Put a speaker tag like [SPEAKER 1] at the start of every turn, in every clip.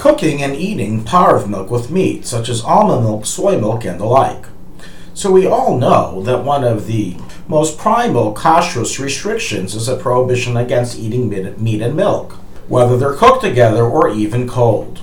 [SPEAKER 1] cooking and eating parve milk with meat, such as almond milk, soy milk, and the like. So we all know that one of the most primal kashrus restrictions is a prohibition against eating meat and milk, whether they're cooked together or even cold.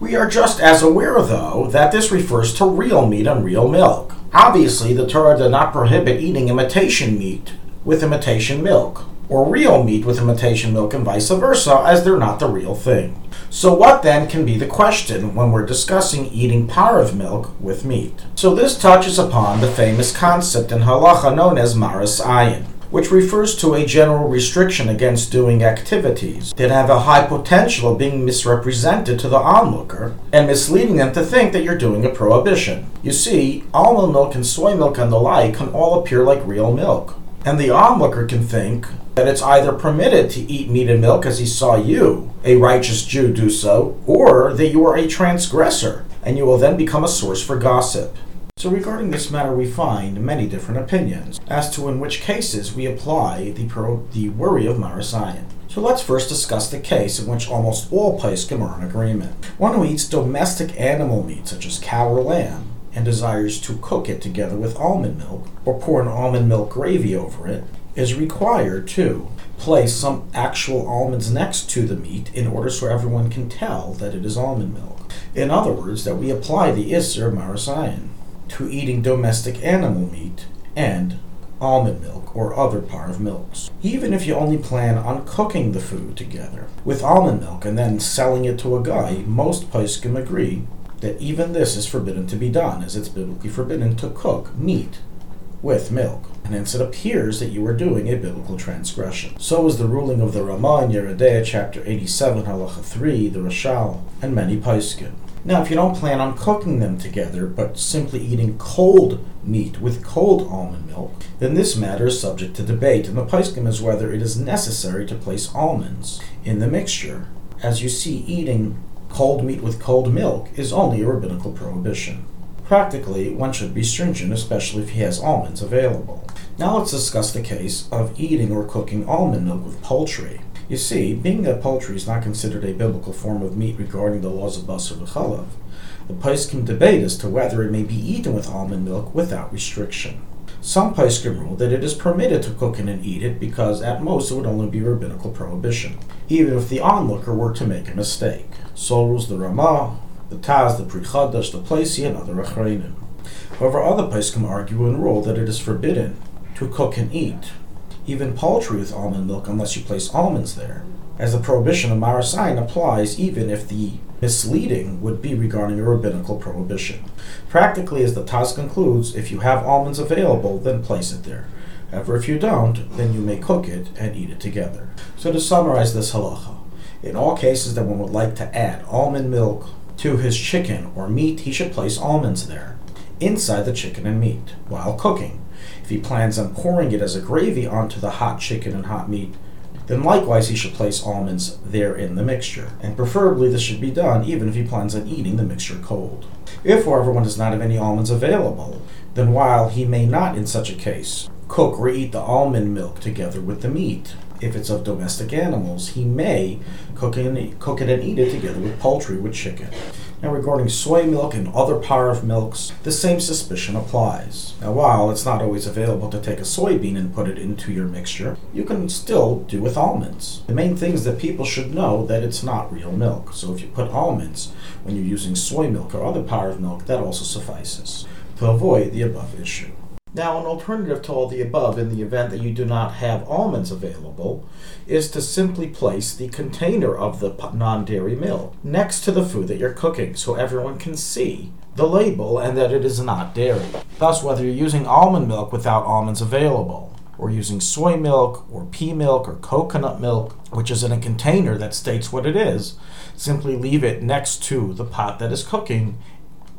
[SPEAKER 1] We are just as aware, though, that this refers to real meat and real milk. Obviously, the Torah did not prohibit eating imitation meat with imitation milk, or real meat with imitation milk, and vice versa, as they're not the real thing. So, what then can be the question when we're discussing eating parve milk with meat? So, this touches upon the famous concept in halacha known as maris ayin, which refers to a general restriction against doing activities that have a high potential of being misrepresented to the onlooker and misleading them to think that you're doing a prohibition. You see, almond milk and soy milk and the like can all appear like real milk. And the onlooker can think that it's either permitted to eat meat and milk as he saw you, a righteous Jew, do so, or that you are a transgressor, and you will then become a source for gossip. So, regarding this matter, we find many different opinions as to in which cases we apply the, the worry of maris ayin. So let's first discuss the case in which almost all poskim are in agreement. One who eats domestic animal meat, such as cow or lamb, and desires to cook it together with almond milk, or pour an almond milk gravy over it, is required to place some actual almonds next to the meat in order so everyone can tell that it is almond milk. In other words, that we apply the Isser Maris ayin to eating domestic animal meat and almond milk or other parve milks. Even if you only plan on cooking the food together with almond milk and then selling it to a guy, most poskim agree that even this is forbidden to be done, as it's biblically forbidden to cook meat with milk. And hence it appears that you are doing a biblical transgression. So is the ruling of the Ramah in chapter 87, halacha 3, the Rashal, and many Paiskin. Now, if you don't plan on cooking them together, but simply eating cold meat with cold almond milk, then this matter is subject to debate, and the Paiskim is whether it is necessary to place almonds in the mixture. As you see, eating cold meat with cold milk is only a rabbinical prohibition. Practically, one should be stringent, especially if he has almonds available. Now let's discuss the case of eating or cooking almond milk with poultry. You see, being that poultry is not considered a biblical form of meat regarding the laws of basar v'chalav, the poskim debate as to whether it may be eaten with almond milk without restriction. Some poskim rule that it is permitted to cook it and eat it because at most it would only be rabbinical prohibition, even if the onlooker were to make a mistake. So rules the Ramah, the Taz, the Pri Chadash, the Plesi, and other Achreinim. However, other Paiskim argue and rule that it is forbidden to cook and eat, even poultry with almond milk, unless you place almonds there, as the prohibition of maris ayin applies even if the misleading would be regarding a rabbinical prohibition. Practically, as the Taz concludes, if you have almonds available, then place it there. However, if you don't, then you may cook it and eat it together. So to summarize this halacha, in all cases that one would like to add almond milk to his chicken or meat, he should place almonds there, inside the chicken and meat, while cooking. If he plans on pouring it as a gravy onto the hot chicken and hot meat, then likewise he should place almonds there in the mixture. And preferably this should be done even if he plans on eating the mixture cold. If, however, one does not have any almonds available, then while he may not in such a case cook or eat the almond milk together with the meat, if it's of domestic animals, he may cook it, and, cook it and eat it together with poultry, with chicken. Now, regarding soy milk and other parve milks, the same suspicion applies. Now, while it's not always available to take a soybean and put it into your mixture, you can still do with almonds. The main thing is that people should know that it's not real milk. So, if you put almonds when you're using soy milk or other parve milk, that also suffices to avoid the above issue. Now, an alternative to all the above in the event that you do not have almonds available is to simply place the container of the non dairy milk next to the food that you're cooking so everyone can see the label and that it is not dairy. Thus, whether you're using almond milk without almonds available, or using soy milk, or pea milk, or coconut milk, which is in a container that states what it is, simply leave it next to the pot that is cooking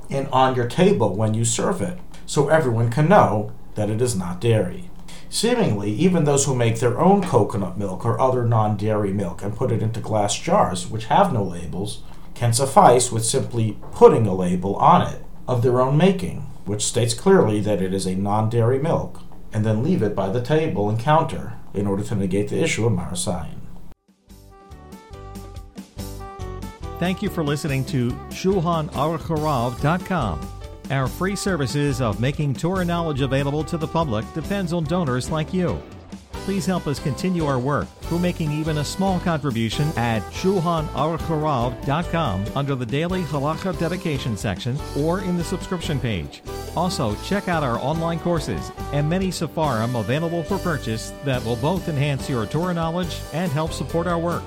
[SPEAKER 1] and on your table when you serve it so everyone can know that it is not dairy. Seemingly, even those who make their own coconut milk or other non dairy milk and put it into glass jars, which have no labels, can suffice with simply putting a label on it of their own making, which states clearly that it is a non dairy milk, and then leave it by the table and counter in order to negate the issue of maris ayin.
[SPEAKER 2] thank you for listening to ShulchanAruch Our free services of making Torah knowledge available to the public depends on donors like you. Please help us continue our work through making even a small contribution at ShulchanAruchHarav.com under the Daily Halacha Dedication section or in the subscription page. Also, check out our online courses and many Sefarim available for purchase that will both enhance your Torah knowledge and help support our work.